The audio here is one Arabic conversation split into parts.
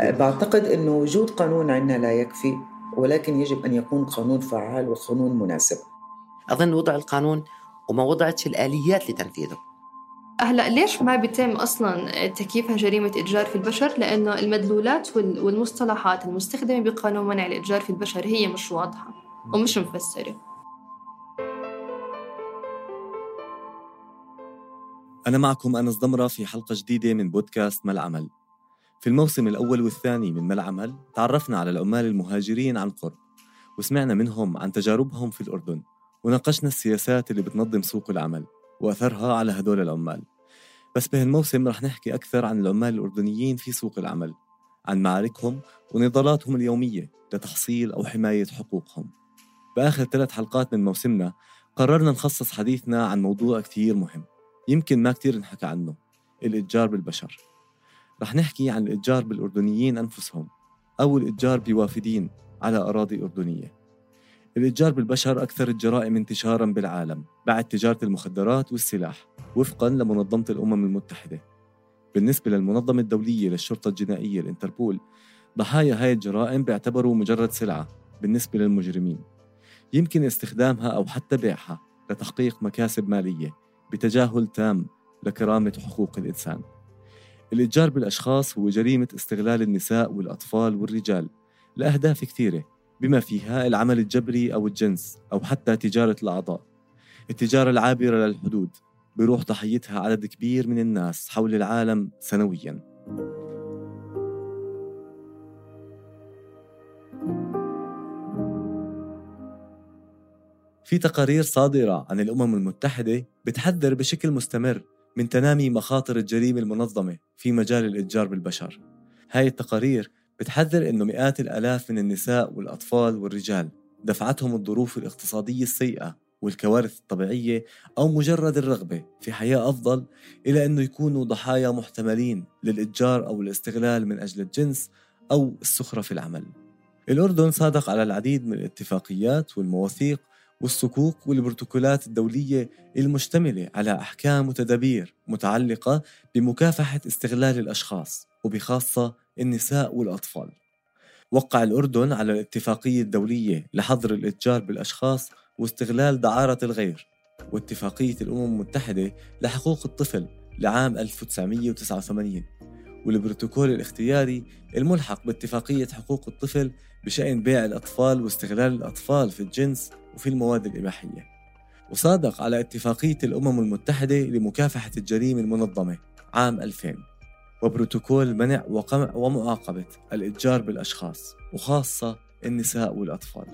بعتقد أنه وجود قانون عندنا لا يكفي ولكن يجب أن يكون قانون فعال وقانون مناسب. أظن وضع القانون وما وضعتش الآليات لتنفيذه. هلا ليش ما بيتم أصلا تكييفها جريمة إتجار في البشر؟ لأنه المدلولات والمصطلحات المستخدمة بقانون منع الإتجار في البشر هي مش واضحة ومش مفسرة. أنا معكم أنس ضمرة في حلقة جديدة من بودكاست ما العمل في الموسم الأول والثاني من ما العمل تعرفنا على العمال المهاجرين عن قرب وسمعنا منهم عن تجاربهم في الأردن وناقشنا السياسات اللي بتنظم سوق العمل وأثرها على هدول العمال. بس بهالموسم رح نحكي أكثر عن العمال الأردنيين في سوق العمل عن معاركهم ونضالاتهم اليومية لتحصيل أو حماية حقوقهم. بآخر ثلاث حلقات من موسمنا قررنا نخصص حديثنا عن موضوع كتير مهم يمكن ما كتير نحكى عنه الإتجار بالبشر. رح نحكي عن الإتجار بالأردنيين أنفسهم أو الإتجار بوافدين على أراضي أردنية. الإتجار بالبشر أكثر الجرائم انتشارا بالعالم بعد تجارة المخدرات والسلاح وفقا لمنظمة الأمم المتحدة. بالنسبة للمنظمة الدولية للشرطة الجنائية الإنتربول ضحايا هاي الجرائم بيعتبروا مجرد سلعة بالنسبة للمجرمين. يمكن استخدامها أو حتى بيعها لتحقيق مكاسب مالية بتجاهل تام لكرامة حقوق الإنسان. الإتجار بالأشخاص هو جريمة استغلال النساء والأطفال والرجال لأهداف كثيرة بما فيها العمل الجبري أو الجنس أو حتى تجارة الأعضاء. التجارة العابرة للحدود بيروح ضحيتها عدد كبير من الناس حول العالم سنوياً. في تقارير صادرة عن الأمم المتحدة بتحذر بشكل مستمر من تنامي مخاطر الجريمة المنظمة في مجال الإتجار بالبشر. هاي التقارير بتحذر أنه مئات الآلاف من النساء والأطفال والرجال دفعتهم الظروف الاقتصادية السيئة والكوارث الطبيعية أو مجرد الرغبة في حياة أفضل إلى أنه يكونوا ضحايا محتملين للإتجار أو الاستغلال من أجل الجنس أو السخرة في العمل. الأردن صادق على العديد من الاتفاقيات والمواثيق والصكوك والبروتوكولات الدولية المشتملة على أحكام وتدابير متعلقة بمكافحة استغلال الأشخاص وبخاصة النساء والأطفال. وقع الأردن على الاتفاقية الدولية لحظر الإتجار بالأشخاص واستغلال دعارة الغير واتفاقية الأمم المتحدة لحقوق الطفل لعام 1989 والبروتوكول الاختياري الملحق باتفاقية حقوق الطفل بشأن بيع الأطفال واستغلال الأطفال في الجنس وفي المواد الإباحية. وصادق على اتفاقية الأمم المتحدة لمكافحة الجريمة المنظمة عام 2000 وبروتوكول منع وقمع ومعاقبة الإتجار بالأشخاص وخاصة النساء والأطفال.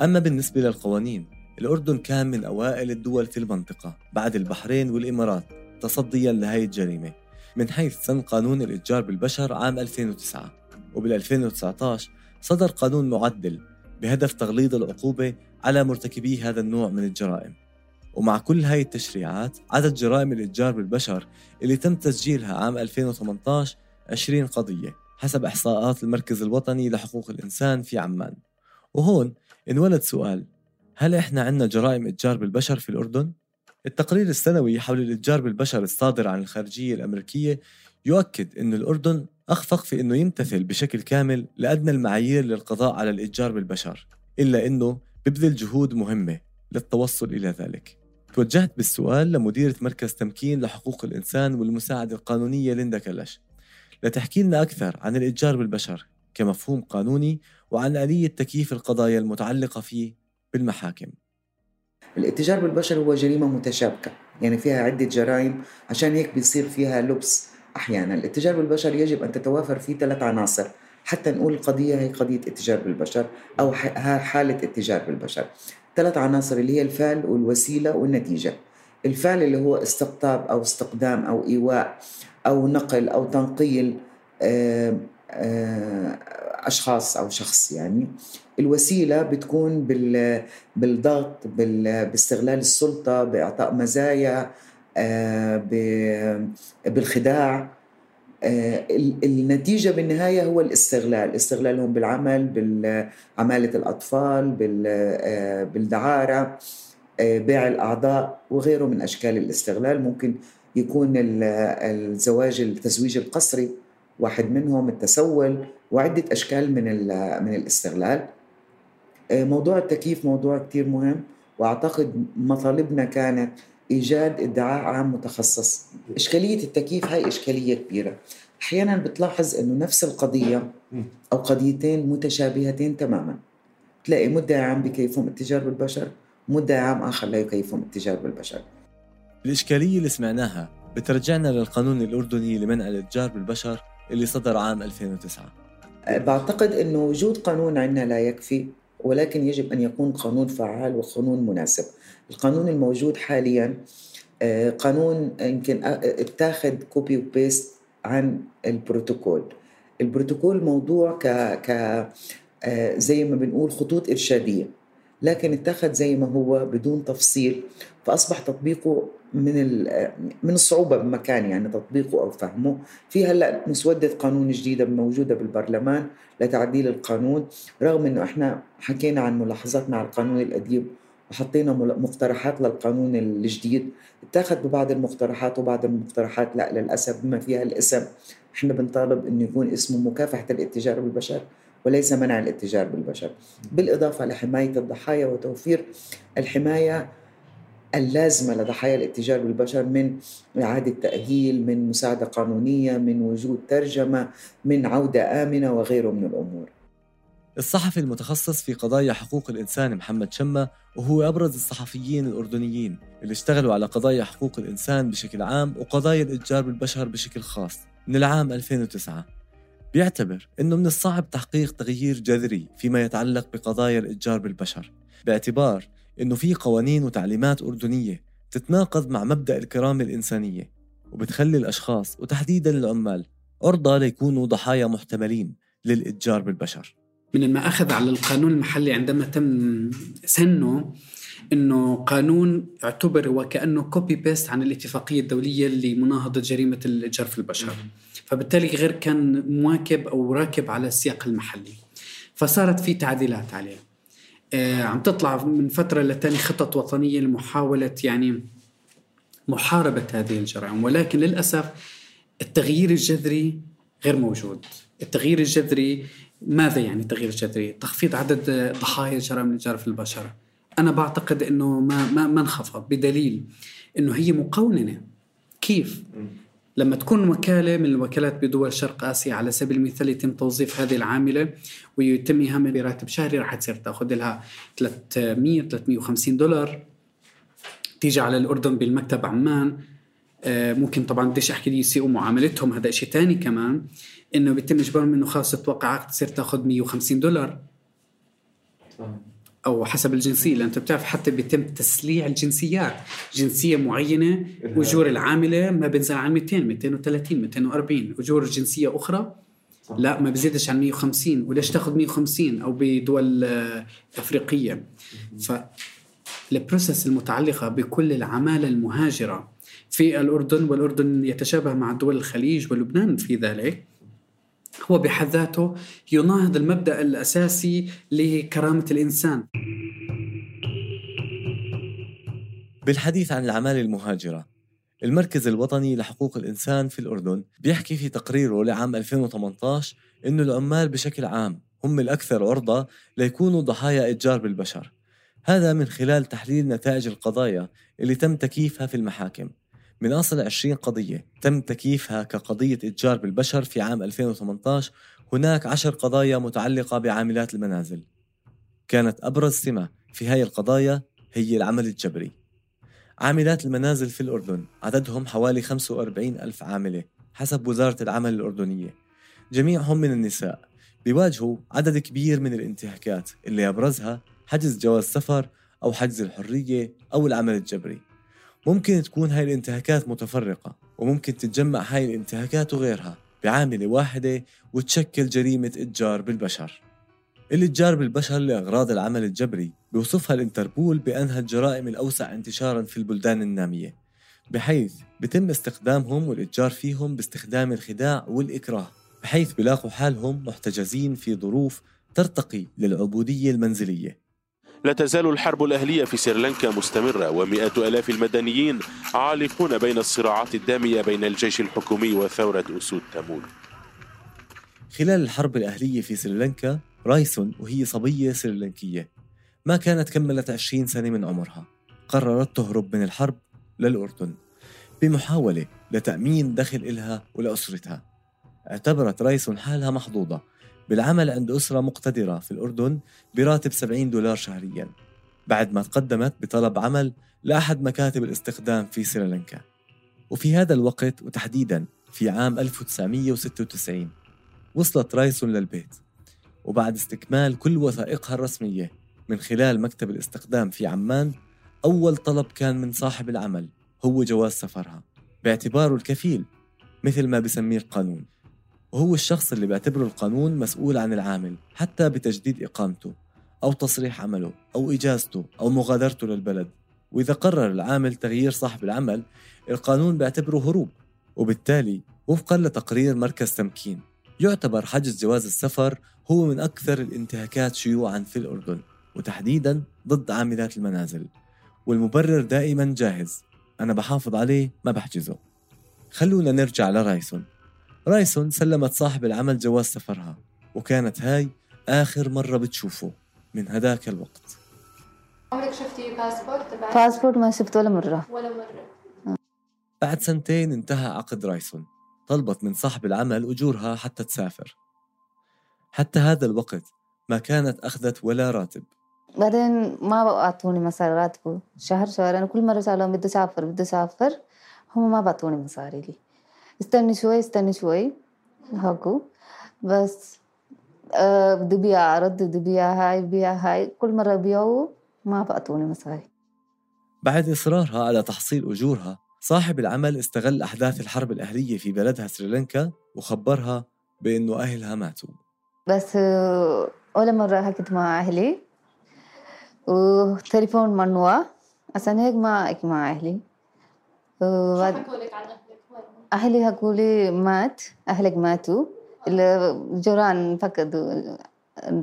أما بالنسبة للقوانين الأردن كان من أوائل الدول في المنطقة بعد البحرين والإمارات تصديا لهي الجريمة. من حيث سن قانون الإتجار بالبشر عام 2009 وبال 2019 صدر قانون معدل بهدف تغليظ العقوبة على مرتكبي هذا النوع من الجرائم. ومع كل هاي التشريعات عدد جرائم الإتجار بالبشر اللي تم تسجيلها عام 2018 20 قضية حسب إحصاءات المركز الوطني لحقوق الإنسان في عمان. وهون انولد سؤال هل إحنا عندنا جرائم إتجار بالبشر في الأردن؟ التقرير السنوي حول الإتجار بالبشر الصادر عن الخارجية الأمريكية يؤكد أن الأردن أخفق في أنه يمتثل بشكل كامل لأدنى المعايير للقضاء على الإتجار بالبشر إلا أنه ببذل جهود مهمة للتوصل إلى ذلك. توجهت بالسؤال لمديرة مركز تمكين لحقوق الإنسان والمساعدة القانونية ليندا كلش لتحكي لنا أكثر عن الإتجار بالبشر كمفهوم قانوني وعن آلية تكييف القضايا المتعلقة فيه بالمحاكم. الاتجار بالبشر هو جريمة متشابكة يعني فيها عدة جرائم عشان هيك بيصير فيها لبس أحيانا. الاتجار بالبشر يجب أن تتوافر فيه ثلاث عناصر حتى نقول القضية هي قضية اتجار بالبشر أو حالة اتجار بالبشر. ثلاث عناصر اللي هي الفعل والوسيلة والنتيجة. الفعل اللي هو استقطاب أو استقدام أو إيواء أو نقل أو تنقيل آه، آه، أشخاص أو شخص يعني. الوسيلة بتكون بالضغط باستغلال السلطة بإعطاء مزايا بالخداع. النتيجة بالنهاية هو الاستغلال. استغلالهم بالعمل بعمالة الأطفال بالدعارة بيع الأعضاء وغيره من أشكال الاستغلال. ممكن يكون الزواج التزويج القسري. واحد منهم التسول وعدة أشكال من من الاستغلال. موضوع التكييف موضوع كتير مهم وأعتقد مطالبنا كانت إيجاد إدعاء عام متخصص. إشكالية التكييف هاي إشكالية كبيرة. أحيانا بتلاحظ أنه نفس القضية أو قضيتين متشابهتين تماما. تلاقي مدعي عام بكيفهم التجار بالبشر مدعي عام آخر لا يكيف هم اتجار بالبشر. الإشكالية اللي سمعناها بترجعنا للقانون الأردني لمنع الإتجار بالبشر اللي صدر عام 2009 بعتقد أنه وجود قانون عندنا لا يكفي ولكن يجب أن يكون قانون فعال وقانون مناسب. القانون الموجود حاليا آه، قانون يمكن اتاخذ copy و paste عن البروتوكول. البروتوكول موضوع ك ك آه، زي ما بنقول خطوط إرشادية لكن اتخذ زي ما هو بدون تفصيل فأصبح تطبيقه من من الصعوبة بمكان يعني تطبيقه أو فهمه. في هلأ مسودة قانون جديدة موجودة بالبرلمان لتعديل القانون رغم إنه إحنا حكينا عن ملاحظاتنا على القانون القديم وحطينا مقترحات للقانون الجديد. اتاخذ ببعض المقترحات وبعض المقترحات لا للأسف بما فيها الاسم. إحنا بنطالب إنه يكون اسمه مكافحة الاتجار بالبشر وليس منع الاتجار بالبشر. بالإضافة لحماية الضحايا وتوفير الحماية اللازمة لضحايا الاتجار بالبشر من إعادة تأهيل من مساعدة قانونية من وجود ترجمة من عودة آمنة وغيره من الأمور. الصحفي المتخصص في قضايا حقوق الإنسان محمد شمة وهو أبرز الصحفيين الأردنيين اللي اشتغلوا على قضايا حقوق الإنسان بشكل عام وقضايا الإتجار بالبشر بشكل خاص من العام 2009 بيعتبر أنه من الصعب تحقيق تغيير جذري فيما يتعلق بقضايا الإتجار بالبشر باعتبار أنه في قوانين وتعليمات أردنية تتناقض مع مبدأ الكرامة الإنسانية وبتخلي الأشخاص وتحديدا العمال عرضة ليكونوا ضحايا محتملين للإتجار بالبشر. من ما أخذ على القانون المحلي عندما تم سنه إنه قانون يعتبر وكأنه copy paste عن الاتفاقية الدولية لمناهضة جريمة الإتجار في البشر. فبالتالي غير كان مواكب أو راكب على السياق المحلي. فصارت في تعديلات عليه. عم تطلع من فترة لتاني خطط وطنية لمحاولة يعني محاربة هذه الجرائم. ولكن للأسف التغيير الجذري غير موجود. التغيير الجذري ماذا يعني التغيير الجذري؟ تخفيض عدد ضحايا جرائم الإتجار في البشر. أنا بعتقد أنه ما, ما, ما انخفض بدليل أنه هي مقوننة كيف؟ لما تكون وكالة من الوكالات بدول شرق آسيا على سبيل المثال يتم توظيف هذه العاملة ويتم إهامة براتب شهري راح تصير تأخذ لها 300 350 دولار. تيجي على الأردن بالمكتب عمان. آه، ممكن طبعا بديش أحكي لي يسيئوا معاملتهم هذا شيء ثاني كمان إنه بيتم إجبارهم إنه خلص تتوقع عقد تصير تأخذ 150 دولار. أو حسب الجنسية لأن أنت بتعرف حتى بيتم تسليع الجنسيات. جنسية معينة أجور العاملة ما بينزل عن 200 230 240 أجور جنسية أخرى لا ما بزيدش عن 150 وليش تاخذ 150 أو بدول أفريقية. ف البروسيس المتعلقة بكل العمالة المهاجرة في الأردن والأردن يتشابه مع دول الخليج ولبنان في ذلك. هو بحد ذاته يناهض المبدأ الأساسي لكرامة الإنسان. بالحديث عن العمالة المهاجرة المركز الوطني لحقوق الإنسان في الأردن بيحكي في تقريره لعام 2018 إنه العمال بشكل عام هم الأكثر عرضة ليكونوا ضحايا إتجار بالبشر. هذا من خلال تحليل نتائج القضايا اللي تم تكييفها في المحاكم. من أصل 20 قضية. تم تكييفها كقضية إتجار بالبشر في عام 2018 هناك عشر قضايا متعلقة بعاملات المنازل. كانت أبرز سمة في هاي القضايا هي العمل الجبري. عاملات المنازل في الأردن عددهم حوالي 45 ألف عاملة حسب وزارة العمل الأردنية. جميعهم من النساء. بيواجهوا عدد كبير من الانتهاكات اللي أبرزها حجز جواز سفر أو حجز الحرية أو العمل الجبري. ممكن تكون هاي الانتهاكات متفرقة وممكن تتجمع هاي الانتهاكات وغيرها بعاملة واحدة وتشكل جريمة إتجار بالبشر. الإتجار بالبشر لأغراض العمل الجبري بيوصفها الإنتربول بأنها الجرائم الأوسع انتشارا في البلدان النامية بحيث بتم استخدامهم والإتجار فيهم باستخدام الخداع والإكراه بحيث بلاقوا حالهم محتجزين في ظروف ترتقي للعبودية المنزلية. لا تزال الحرب الأهلية في سريلانكا مستمرة ومئات ألاف المدنيين عالقون بين الصراعات الدامية بين الجيش الحكومي وثورة أسود تامول خلال الحرب الأهلية في سريلانكا رايسون وهي صبية سريلانكية ما كانت كملت 20 سنة من عمرها قررت تهرب من الحرب للأردن بمحاولة لتأمين دخل إلها ولأسرتها. اعتبرت رايسون حالها محظوظة بالعمل عند أسرة مقتدرة في الأردن براتب 70 دولار شهريا بعد ما تقدمت بطلب عمل لأحد مكاتب الاستخدام في سريلانكا. وفي هذا الوقت وتحديدا في عام 1996 وصلت رايسون للبيت. وبعد استكمال كل وثائقها الرسمية من خلال مكتب الاستخدام في عمان أول طلب كان من صاحب العمل هو جواز سفرها باعتباره الكفيل مثل ما بسميه القانون. وهو الشخص اللي بيعتبره القانون مسؤول عن العامل حتى بتجديد إقامته أو تصريح عمله أو إجازته أو مغادرته للبلد. وإذا قرر العامل تغيير صاحب العمل القانون بيعتبره هروب. وبالتالي وفقا لتقرير مركز تمكين يعتبر حجز جواز السفر هو من أكثر الانتهاكات شيوعا في الأردن وتحديدا ضد عاملات المنازل. والمبرر دائما جاهز أنا بحافظ عليه ما بحجزه. خلونا نرجع لرايسون. رايسون سلمت صاحب العمل جواز سفرها وكانت هاي آخر مرة بتشوفه من هداك الوقت. عمرك شفتي باسبورت تبعك؟ باسبورت ما شفت ولا مرة. ولا مرة. بعد سنتين انتهى عقد رايسون. طلبت من صاحب العمل أجورها حتى تسافر. حتى هذا الوقت ما كانت أخذت ولا راتب. بعدين ما بعطوني مصاري راتبه. شهر شهر أنا كل مرة سألهم بدي أسافر بدي أسافر هم ما بعطوني مصاري لي. استني شوي استني شوي هاكو. بس آه بدي بيع أرد بدي بيع هاي بيع هاي. كل مرة بيعوا ما بعطوني مصاري بعد إصرارها على تحصيل أجورها صاحب العمل استغل أحداث الحرب الأهلية في بلدها سريلانكا وخبرها بأنه أهلها ماتوا. بس آه، ولا مرة حكيت مع أهلي. وتليفون ممنوع عشان هيك ما أحكي مع أهلي. وبعد حكوا لك عن أهلك وين؟ أهلي حكولي مات أهلك ماتوا. الجيران فقدوا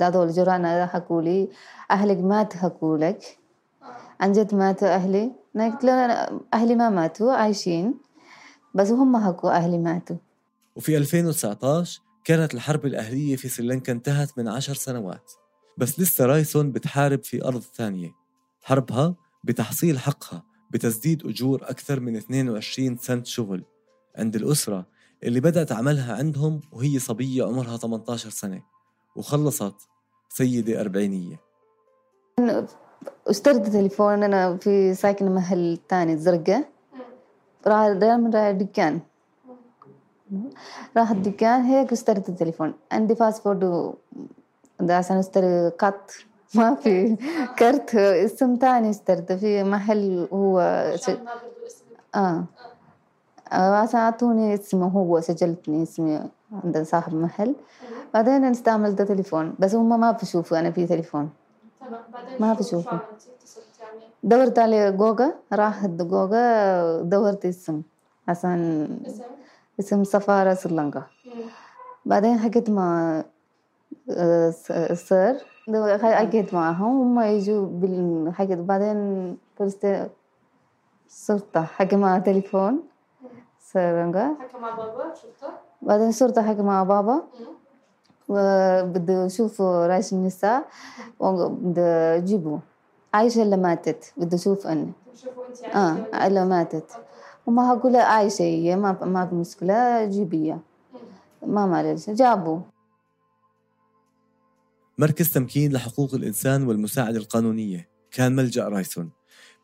هذول الجيران حكولي أهلك مات حكولك عن جد ماتوا أهلي. أنا قلت له أهلي ما ماتوا عايشين. بس هم حكوا أهلي ماتوا. وفي 2019 كانت الحرب الأهلية في سريلانكا انتهت من عشر سنوات. بس لسه رايسون بتحارب في أرض ثانية. حربها بتحصيل حقها بتسديد أجور أكثر من 22 سنت شغل. عند الأسرة اللي بدأت عملها عندهم وهي صبية عمرها 18 سنة وخلصت سيدة أربعينية. اشتريت تليفون أنا في ساكنة محل تاني الزرقاء راح دائما رايح الدكان. راح الدكان هيك اشتريت التليفون عندي باسبورت و ده عشان أشتري قط. ما في كرت اسم تاني اشتريته في محل هو ش... آه آه، اعطوني اسمه هو سجلتني اسمي عند صاحب محل. بعدين استعملت تليفون بس هم ما بيشوفوا أنا في تليفون. ما عليه دورت على جوجا راحت جوجا دورت اسم عشان اسم سفارة سريلانكا. بعدين حكيت مع السر دو- حكيت معهم هم يجوا بال حكيت بعدين بوليس صرت حكي مع تليفون. سريلانكا حكى مع بابا شفته؟ بعدين صرت حكي مع بابا. وبده يشوفوا رايش النساء وبده يجيبوا عايشة اللي ماتت بده يشوف بتشوفوا انت آه اللي ماتت وما هقول عايشة هي ما ما في مشكلة جيبيها ما معلش جابوا مركز تمكين لحقوق الإنسان والمساعدة القانونية. كان ملجأ رايسون.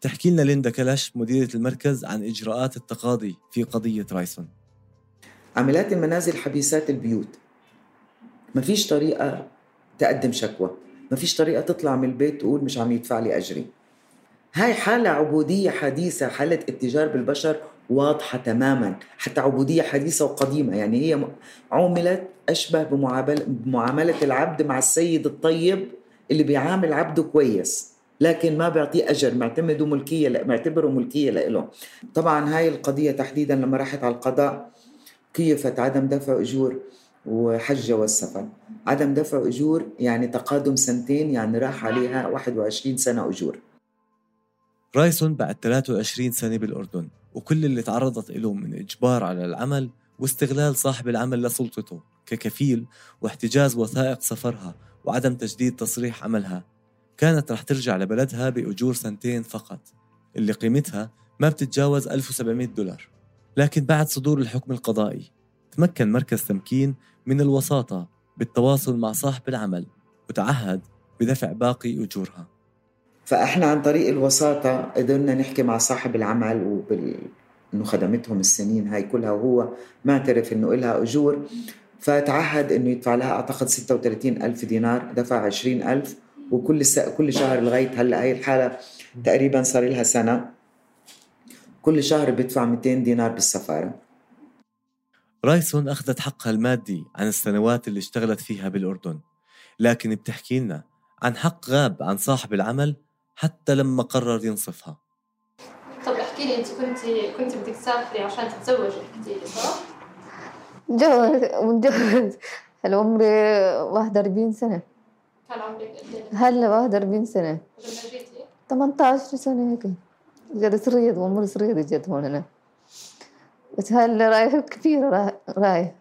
تحكي لنا ليندا كلاش مديرة المركز عن إجراءات التقاضي في قضية رايسون. عاملات المنازل حبيسات البيوت. ما فيش طريقة تقدم شكوى. ما فيش طريقة تطلع من البيت تقول مش عم يدفع لي أجري. هاي حالة عبودية حديثة حالة اتجار بالبشر واضحة تماما. حتى عبودية حديثة وقديمة. يعني هي عوملت أشبه بمعاملة العبد مع السيد الطيب اللي بيعامل عبده كويس. لكن ما بيعطيه أجر معتمده ملكية معتبره ملكية له طبعا هاي القضية تحديدا لما راحت على القضاء كيفت عدم دفع أجور وحجة والسفر عدم دفع أجور يعني تقادم سنتين يعني راح عليها 21 سنة أجور. رايسون بعد 23 سنة بالأردن وكل اللي تعرضت له من إجبار على العمل واستغلال صاحب العمل لسلطته ككفيل واحتجاز وثائق سفرها وعدم تجديد تصريح عملها. كانت رح ترجع لبلدها بأجور سنتين فقط اللي قيمتها ما بتتجاوز 1700 دولار. لكن بعد صدور الحكم القضائي تمكن مركز تمكين من الوساطة بالتواصل مع صاحب العمل وتعهد بدفع باقي أجورها. فإحنا عن طريق الوساطة قدرنا نحكي مع صاحب العمل وبال إنه خدمتهم السنين هاي كلها وهو معترف إنه لها أجور فتعهد إنه يدفع لها أعتقد 36 ألف دينار دفع 20 ألف وكل س... كل شهر لغاية هلأ هي الحالة تقريبا صار لها سنة. كل شهر بيدفع 200 دينار بالسفارة. رايسون أخذت حقها المادي عن السنوات اللي اشتغلت فيها بالأردن. لكن بتحكي لنا عن حق غاب عن صاحب العمل حتى لما قرر ينصفها. طب احكي لي انت كنت كنت بدك تسافري عشان تتزوجي حكيتي لي صح؟ متجوز متجوز هلأ عمري 41 سنة. كان عمرك قد؟ هلا 41 سنة؟ لما جيتي 18 سنة هيك. جد صريت وعمري صريت جد هون أنا بس هلا رايح؟ كثير رايح رايح.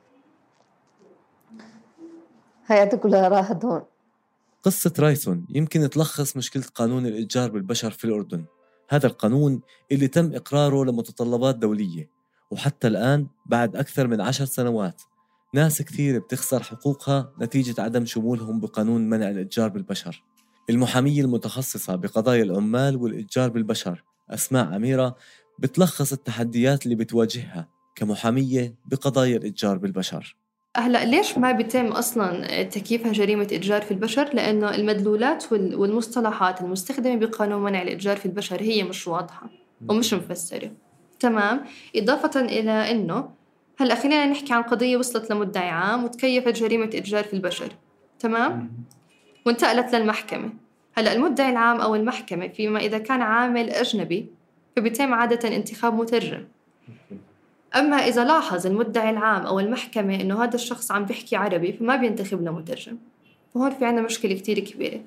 حياتي كلها راحت هون. قصة رايسون يمكن تلخص مشكلة قانون الإتجار بالبشر في الأردن. هذا القانون اللي تم إقراره لمتطلبات دولية وحتى الآن بعد أكثر من عشر سنوات. ناس كثير بتخسر حقوقها نتيجة عدم شمولهم بقانون منع الإتجار بالبشر المحامية المتخصصة بقضايا العمال والإتجار بالبشر أسماء أميرة بتلخص التحديات اللي بتواجهها كمحامية بقضايا الإتجار بالبشر هلا ليش ما بيتم أصلا تكييفها جريمة إتجار في البشر؟ لأنه المدلولات والمصطلحات المستخدمة بقانون منع الإتجار في البشر هي مش واضحة ومش مفسرة. تمام؟ إضافة إلى إنه هلا خلينا نحكي عن قضية وصلت لمدعي عام وتكيفت جريمة إتجار في البشر. تمام؟ وانتقلت للمحكمة. هلا المدعي العام أو المحكمة فيما إذا كان عامل أجنبي فبيتم عادة انتخاب مترجم. أما إذا لاحظ المدعي العام أو المحكمة إنه هذا الشخص عم بيحكي عربي فما بينتخب له مترجم فهون في عنا مشكلة كتير كبيرة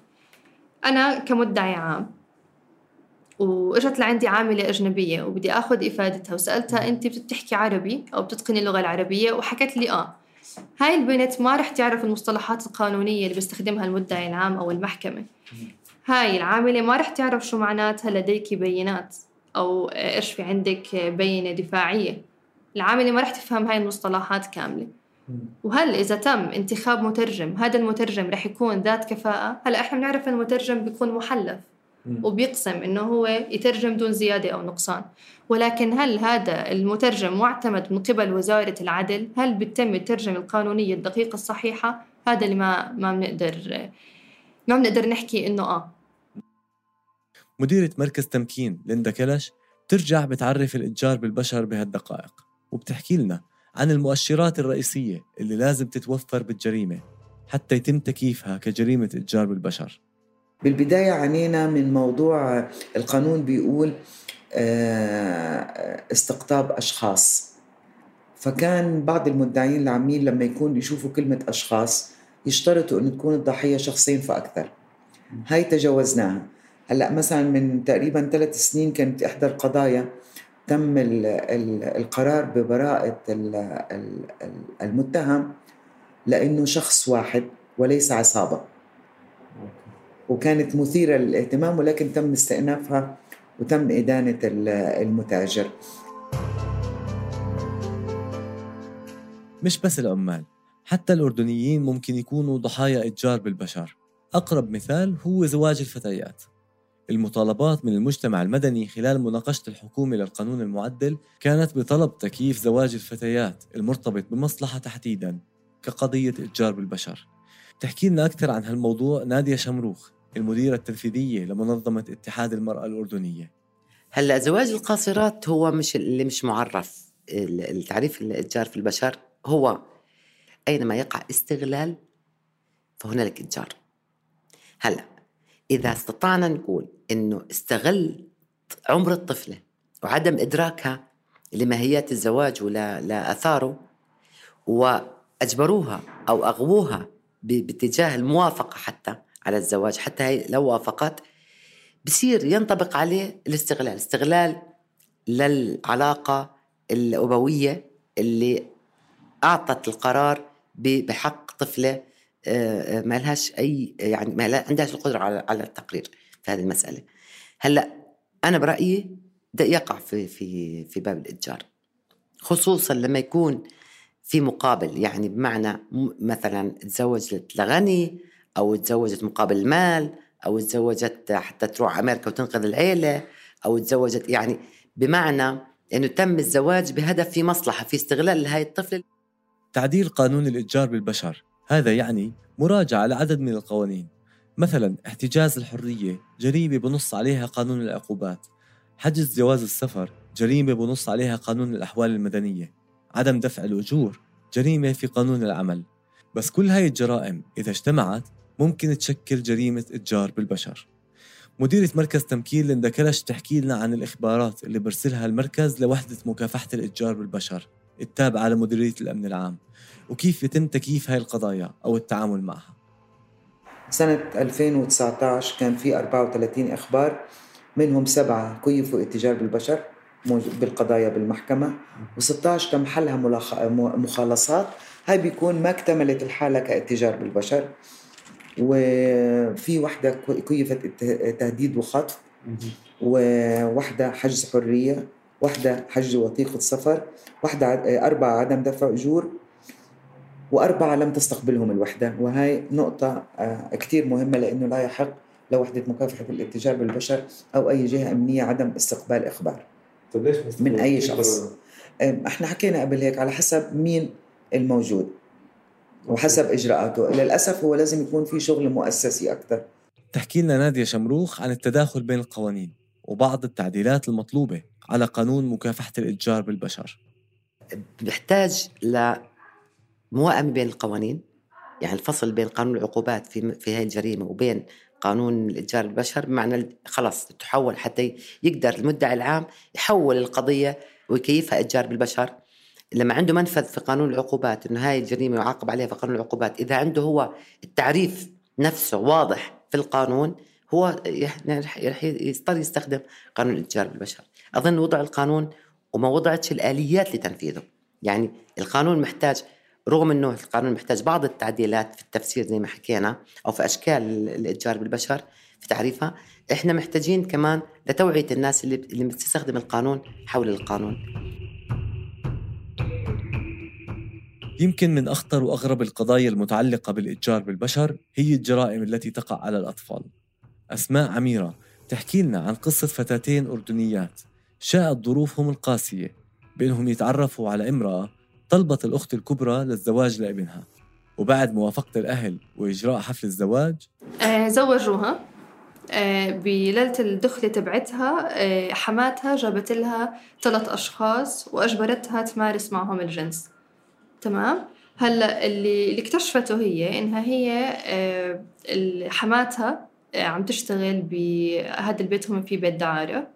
أنا كمدعي عام وإجت لعندي عاملة أجنبية وبدي آخذ إفادتها وسألتها أنت بتحكي عربي أو بتتقني اللغة العربية؟ وحكت لي آه. هاي البنت ما رح تعرف المصطلحات القانونية اللي بيستخدمها المدعي العام أو المحكمة. هاي العاملة ما رح تعرف شو معناتها لديك بينات أو إيش في عندك بينة دفاعية. العاملة ما رح تفهم هاي المصطلحات كاملة. وهل إذا تم انتخاب مترجم هذا المترجم رح يكون ذات كفاءة؟ هلا إحنا بنعرف المترجم بيكون محلف. وبيقسم إنه هو يترجم دون زيادة أو نقصان. ولكن هل هذا المترجم معتمد من قبل وزارة العدل؟ هل بتم الترجمة القانونية الدقيقة الصحيحة؟ هذا اللي ما ما بنقدر ما بنقدر نحكي إنه آه. مديرة مركز تمكين ليندا كلش ترجع بتعرف الإتجار بالبشر بهالدقائق وبتحكي لنا عن المؤشرات الرئيسية اللي لازم تتوفر بالجريمة حتى يتم تكييفها كجريمة إتجار بالبشر. بالبداية عنينا من موضوع القانون بيقول آه، استقطاب أشخاص. فكان بعض المدعين العامين لما يكون يشوفوا كلمة أشخاص يشترطوا أن تكون الضحية شخصين فأكثر. هاي تجاوزناها. هلأ مثلا من تقريبا ثلاث سنين كانت إحدى القضايا تم القرار ببراءة المتهم لأنه شخص واحد وليس عصابة. وكانت مثيرة للاهتمام ولكن تم استئنافها وتم إدانة المتاجر. مش بس العمال حتى الأردنيين ممكن يكونوا ضحايا إتجار بالبشر. أقرب مثال هو زواج الفتيات. المطالبات من المجتمع المدني خلال مناقشة الحكومة للقانون المعدل كانت بطلب تكييف زواج الفتيات المرتبط بمصلحة تحديدا كقضية إتجار بالبشر. تحكي لنا أكثر عن هالموضوع نادية شمروخ. المديرة التنفيذية لمنظمة اتحاد المرأة الأردنية. هلا زواج القاصرات هو مش اللي مش معرف. التعريف الإتجار في البشر هو أينما يقع استغلال فهنالك إتجار. هلا إذا استطعنا نقول إنه استغل عمر الطفلة وعدم إدراكها لماهيات الزواج ولا لاثاره وأجبروها أو أغووها باتجاه الموافقة حتى على الزواج. حتى هي لو وافقت بصير ينطبق عليه الاستغلال. استغلال للعلاقة الأبوية اللي أعطت القرار بحق طفلة آه، آه، ما لهاش أي يعني ما عندهاش القدرة على التقرير في هذه المسألة. هلأ أنا برأيي ده يقع في في في باب الإتجار. خصوصا لما يكون في مقابل يعني بمعنى مثلا تزوجت لغني أو تزوجت مقابل المال أو تزوجت حتى تروح أمريكا وتنقذ العيلة أو تزوجت يعني بمعنى أنه تم الزواج بهدف في مصلحة في استغلال لهي الطفل. تعديل قانون الإتجار بالبشر هذا يعني مراجعة لعدد من القوانين. مثلا احتجاز الحرية جريمة بنص عليها قانون العقوبات. حجز جواز السفر جريمة بنص عليها قانون الأحوال المدنية. عدم دفع الأجور جريمة في قانون العمل. بس كل هاي الجرائم إذا اجتمعت ممكن تشكل جريمة إتجار بالبشر. مديرة مركز تمكين ليندا كلش تحكي لنا عن الإخبارات اللي برسلها المركز لوحدة مكافحة الإتجار بالبشر التابعة لمديرية الأمن العام وكيف يتم تكييف هاي القضايا أو التعامل معها. سنة 2019 كان في 34 إخبار منهم سبعة كيفوا إتجار بالبشر بالقضايا بالمحكمة و16 تم حلها مخالصات هاي بيكون ما اكتملت الحالة كإتجار بالبشر. وفي وحدة كيفت تهديد وخطف ووحدة حجز حرية وحدة حجز وثيقة سفر وحدة أربعة عدم دفع أجور وأربعة لم تستقبلهم الوحدة. وهي نقطة آه، كتير مهمة لأنه لا يحق لوحدة مكافحة الاتجار بالبشر أو أي جهة أمنية عدم استقبال إخبار ليش من أي شخص؟ إحنا حكينا قبل هيك على حسب مين الموجود. وحسب إجراءاته. للأسف هو لازم يكون في شغل مؤسسي أكثر تحكي لنا نادية شمروخ عن التداخل بين القوانين وبعض التعديلات المطلوبة على قانون مكافحة الإتجار بالبشر. بيحتاج لموائمة بين القوانين. يعني الفصل بين قانون العقوبات في في هذه الجريمة وبين قانون الإتجار بالبشر بمعنى خلاص تحول حتى يقدر المدعي العام يحول القضية ويكيفها إتجار بالبشر. لما عنده منفذ في قانون العقوبات إنه هاي الجريمة يعاقب عليها في قانون العقوبات إذا عنده هو التعريف نفسه واضح في القانون هو رح يضطر يستخدم قانون الاتجار بالبشر. أظن وضع القانون وما وضعتش الآليات لتنفيذه. يعني القانون محتاج رغم إنه القانون محتاج بعض التعديلات في التفسير زي ما حكينا أو في أشكال الاتجار بالبشر في تعريفها إحنا محتاجين كمان لتوعية الناس اللي اللي بتستخدم القانون حول القانون. يمكن من أخطر وأغرب القضايا المتعلقة بالإتجار بالبشر هي الجرائم التي تقع على الأطفال. أسماء عميرة تحكي لنا عن قصة فتاتين أردنيات. شاءت ظروفهم القاسية بأنهم يتعرفوا على امرأة طلبت الأخت الكبرى للزواج لابنها. وبعد موافقة الأهل وإجراء حفل الزواج آه زوجوها. آه بليلة الدخلة تبعتها آه حماتها جابت لها ثلاث أشخاص وأجبرتها تمارس معهم الجنس. تمام؟ هلا اللي اللي اكتشفته هي إنها هي آه، حماتها آه، عم تشتغل بهذا البيت هم في بيت دعارة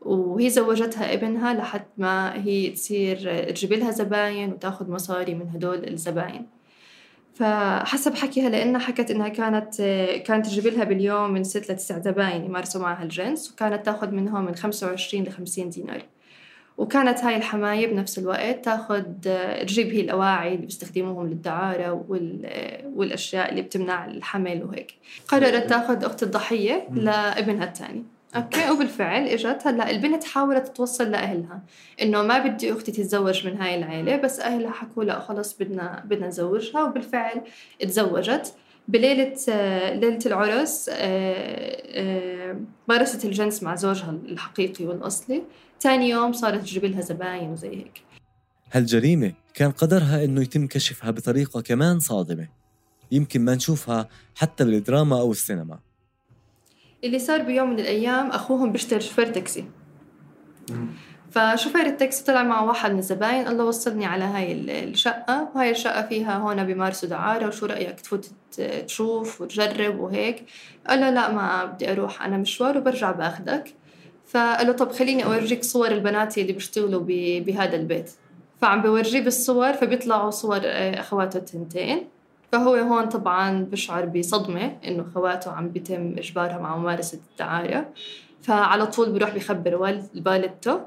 وهي زوجتها ابنها لحد ما هي تصير تجيب لها زباين وتاخذ مصاري من هدول الزباين. فحسب حكيها لأنها حكت إنها كانت آه، كانت تجيب لها باليوم من ست لتسع زباين يمارسوا معها الجنس وكانت تاخذ منهم من خمسة وعشرين لخمسين دينار. وكانت هاي الحماية بنفس الوقت تاخذ تجيب هي الأواعي اللي بيستخدموهم للدعارة والأشياء اللي بتمنع الحمل وهيك. قررت تاخذ أخت الضحية لابنها الثاني. أوكي وبالفعل إجت. هلأ البنت حاولت تتوصل لأهلها إنه ما بدي أختي تتزوج من هاي العيلة بس أهلها حكوا لا خلص بدنا بدنا نزوجها وبالفعل تزوجت. بليلة ليلة العرس آه، آه، مارست الجنس مع زوجها الحقيقي والأصلي. ثاني يوم صارت تجيب لها زباين وزي هيك. هالجريمة كان قدرها إنه يتم كشفها بطريقة كمان صادمة. يمكن ما نشوفها حتى بالدراما أو السينما. اللي صار بيوم من الأيام أخوهم بيشتغل شوفير تاكسي فشوفير التاكسي طلع مع واحد من الزباين قال له وصلني على هاي الشقة وهاي الشقة فيها هون بيمارسوا دعارة وشو رأيك تفوت تشوف وتجرب وهيك؟ قال له لا ما بدي أروح أنا مشوار وبرجع بآخدك. فقال له طب خليني أورجيك صور البنات اللي بيشتغلوا بهذا البيت. فعم بورجيه بالصور فبيطلعوا صور آه، أخواته التنتين. فهو هون طبعا بشعر بصدمة إنه خواته عم بيتم إجبارها مع ممارسة الدعارة. فعلى طول بروح بخبر والدته.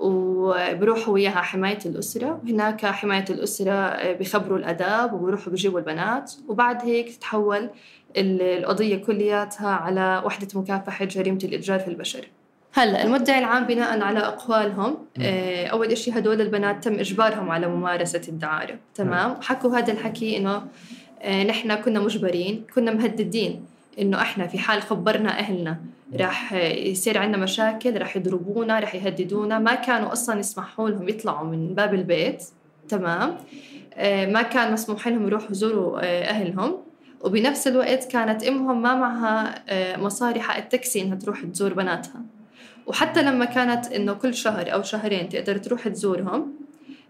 وبروحوا وياها حماية الأسرة. وهناك حماية الأسرة بخبروا الأداب وبروحوا بجيبوا البنات. وبعد هيك تتحول القضية كلياتها على وحدة مكافحة جريمة الإتجار في البشر. هلأ المدعي العام بناء على أقوالهم آه، أول إشي هدول البنات تم إجبارهم على ممارسة الدعارة. تمام؟ حكوا هذا الحكي إنه آه، نحن كنا مجبرين كنا مهددين. إنه إحنا في حال خبرنا أهلنا راح يصير عندنا مشاكل راح يضربونا راح يهددونا. ما كانوا أصلا يسمحوا لهم يطلعوا من باب البيت. تمام؟ آه، ما كان مسموح لهم يروحوا يزوروا أهلهم. وبنفس الوقت كانت أمهم ما معها مصاري حق التاكسي إنها تروح تزور بناتها. وحتى لما كانت إنه كل شهر أو شهرين تقدر تروح تزورهم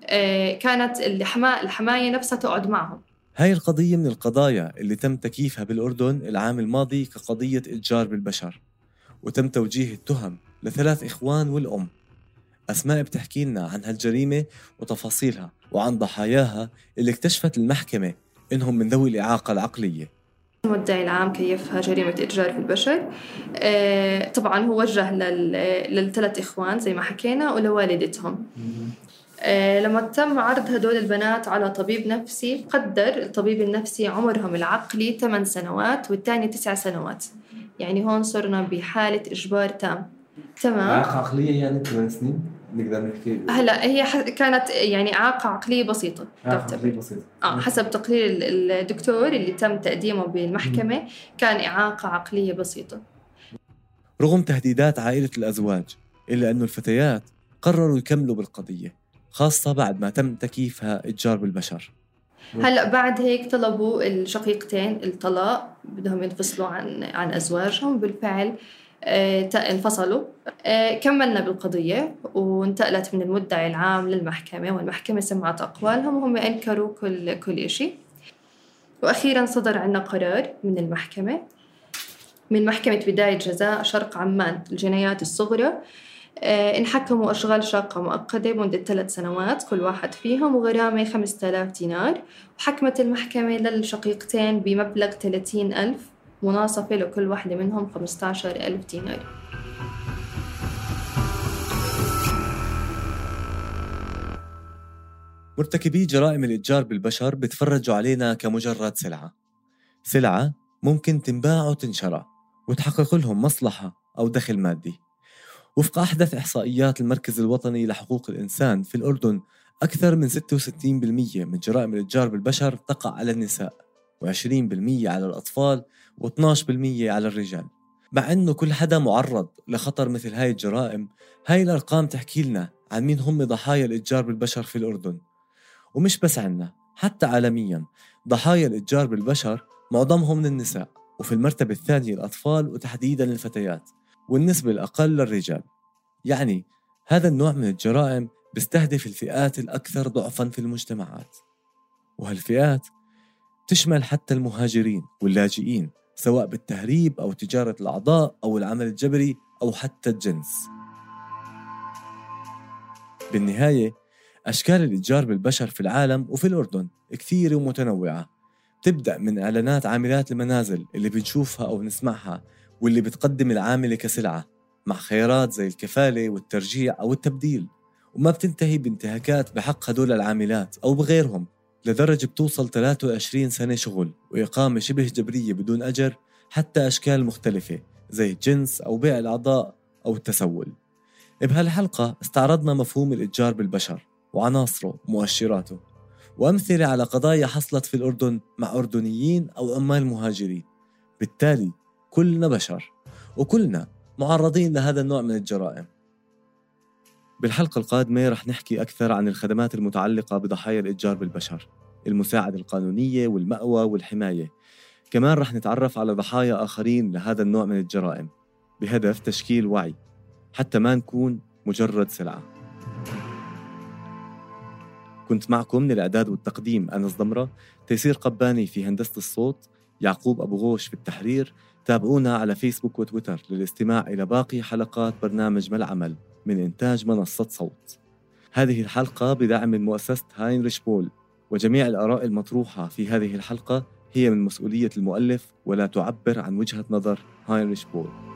آه، كانت الحماية الحماية نفسها تقعد معهم. هاي القضية من القضايا اللي تم تكييفها بالأردن العام الماضي كقضية إتجار بالبشر وتم توجيه التهم لثلاث إخوان والأم. أسماء بتحكي لنا عن هالجريمة وتفاصيلها وعن ضحاياها اللي اكتشفت المحكمة إنهم من ذوي الإعاقة العقلية. المدعي العام كيفها جريمة إتجار في البشر آه، طبعا هو وجه للثلاث إخوان زي ما حكينا ولوالدتهم. لما تم عرض هدول البنات على طبيب نفسي قدر الطبيب النفسي عمرهم العقلي 8 سنوات والثاني 9 سنوات. يعني هون صرنا بحالة إجبار تام. تمام؟ إعاقة عقلية يعني 8 سنين؟ نقدر نحكي؟ هلا هي كانت يعني إعاقة عقلية بسيطة. إعاقة عقلية بسيطة. آه حسب تقرير الدكتور اللي تم تقديمه بالمحكمة كان إعاقة عقلية بسيطة. رغم تهديدات عائلة الأزواج إلا انه الفتيات قرروا يكملوا بالقضية. خاصة بعد ما تم تكييفها إتجار بالبشر. هلأ بعد هيك طلبوا الشقيقتين الطلاق بدهم ينفصلوا عن عن أزواجهم. بالفعل آه، انفصلوا. آه، كملنا بالقضية وانتقلت من المدعي العام للمحكمة والمحكمة سمعت أقوالهم وهم أنكروا كل كل شيء وأخيرا صدر عنا قرار من المحكمة. من محكمة بداية جزاء شرق عمان الجنايات الصغرى. انحكموا أشغال شاقة مؤقتة مدة ثلاث سنوات كل واحد فيهم وغرامة خمسة آلاف دينار. وحكمت المحكمة للشقيقتين بمبلغ ثلاثين ألف مناصفة لكل واحدة منهم 15 ألف دينار. مرتكبي جرائم الإتجار بالبشر بتفرجوا علينا كمجرد سلعة. سلعة ممكن تنباع وتنشرى وتحقق لهم مصلحة أو دخل مادي. وفق أحدث إحصائيات المركز الوطني لحقوق الإنسان في الأردن أكثر من 66% من جرائم الإتجار بالبشر تقع على النساء و20% على الأطفال و12% على الرجال. مع أنه كل حدا معرض لخطر مثل هاي الجرائم هاي الأرقام تحكي لنا عن مين هم ضحايا الإتجار بالبشر في الأردن. ومش بس عنا حتى عالميا ضحايا الإتجار بالبشر معظمهم من النساء وفي المرتبة الثانية الأطفال وتحديدا الفتيات. والنسبة الأقل للرجال. يعني هذا النوع من الجرائم بيستهدف الفئات الأكثر ضعفا في المجتمعات. وهالفئات تشمل حتى المهاجرين واللاجئين سواء بالتهريب أو تجارة الأعضاء أو العمل الجبري أو حتى الجنس. بالنهاية أشكال الإتجار بالبشر في العالم وفي الأردن كثيرة ومتنوعة. تبدأ من إعلانات عاملات المنازل اللي بنشوفها أو نسمعها واللي بتقدم العاملة كسلعة مع خيارات زي الكفالة والترجيع أو التبديل. وما بتنتهي بانتهاكات بحق هدول العاملات أو بغيرهم لدرجة بتوصل 23 سنة شغل وإقامة شبه جبرية بدون أجر حتى أشكال مختلفة زي الجنس أو بيع الأعضاء أو التسول. بهالحلقة استعرضنا مفهوم الإتجار بالبشر وعناصره ومؤشراته وأمثلة على قضايا حصلت في الأردن مع أردنيين أو عمال مهاجرين. بالتالي كلنا بشر وكلنا معرضين لهذا النوع من الجرائم. بالحلقة القادمة رح نحكي أكثر عن الخدمات المتعلقة بضحايا الإتجار بالبشر المساعدة القانونية والمأوى والحماية. كمان رح نتعرف على ضحايا آخرين لهذا النوع من الجرائم بهدف تشكيل وعي حتى ما نكون مجرد سلعة. كنت معكم من الإعداد والتقديم أنس ضمرة تيسير قباني في هندسة الصوت يعقوب أبو غوش في التحرير تابعونا على فيسبوك وتويتر للاستماع إلى باقي حلقات برنامج ما العمل من إنتاج منصة صوت. هذه الحلقة بدعم من مؤسسة هاينريش بول وجميع الآراء المطروحة في هذه الحلقة هي من مسؤولية المؤلف ولا تعبر عن وجهة نظر هاينريش بول.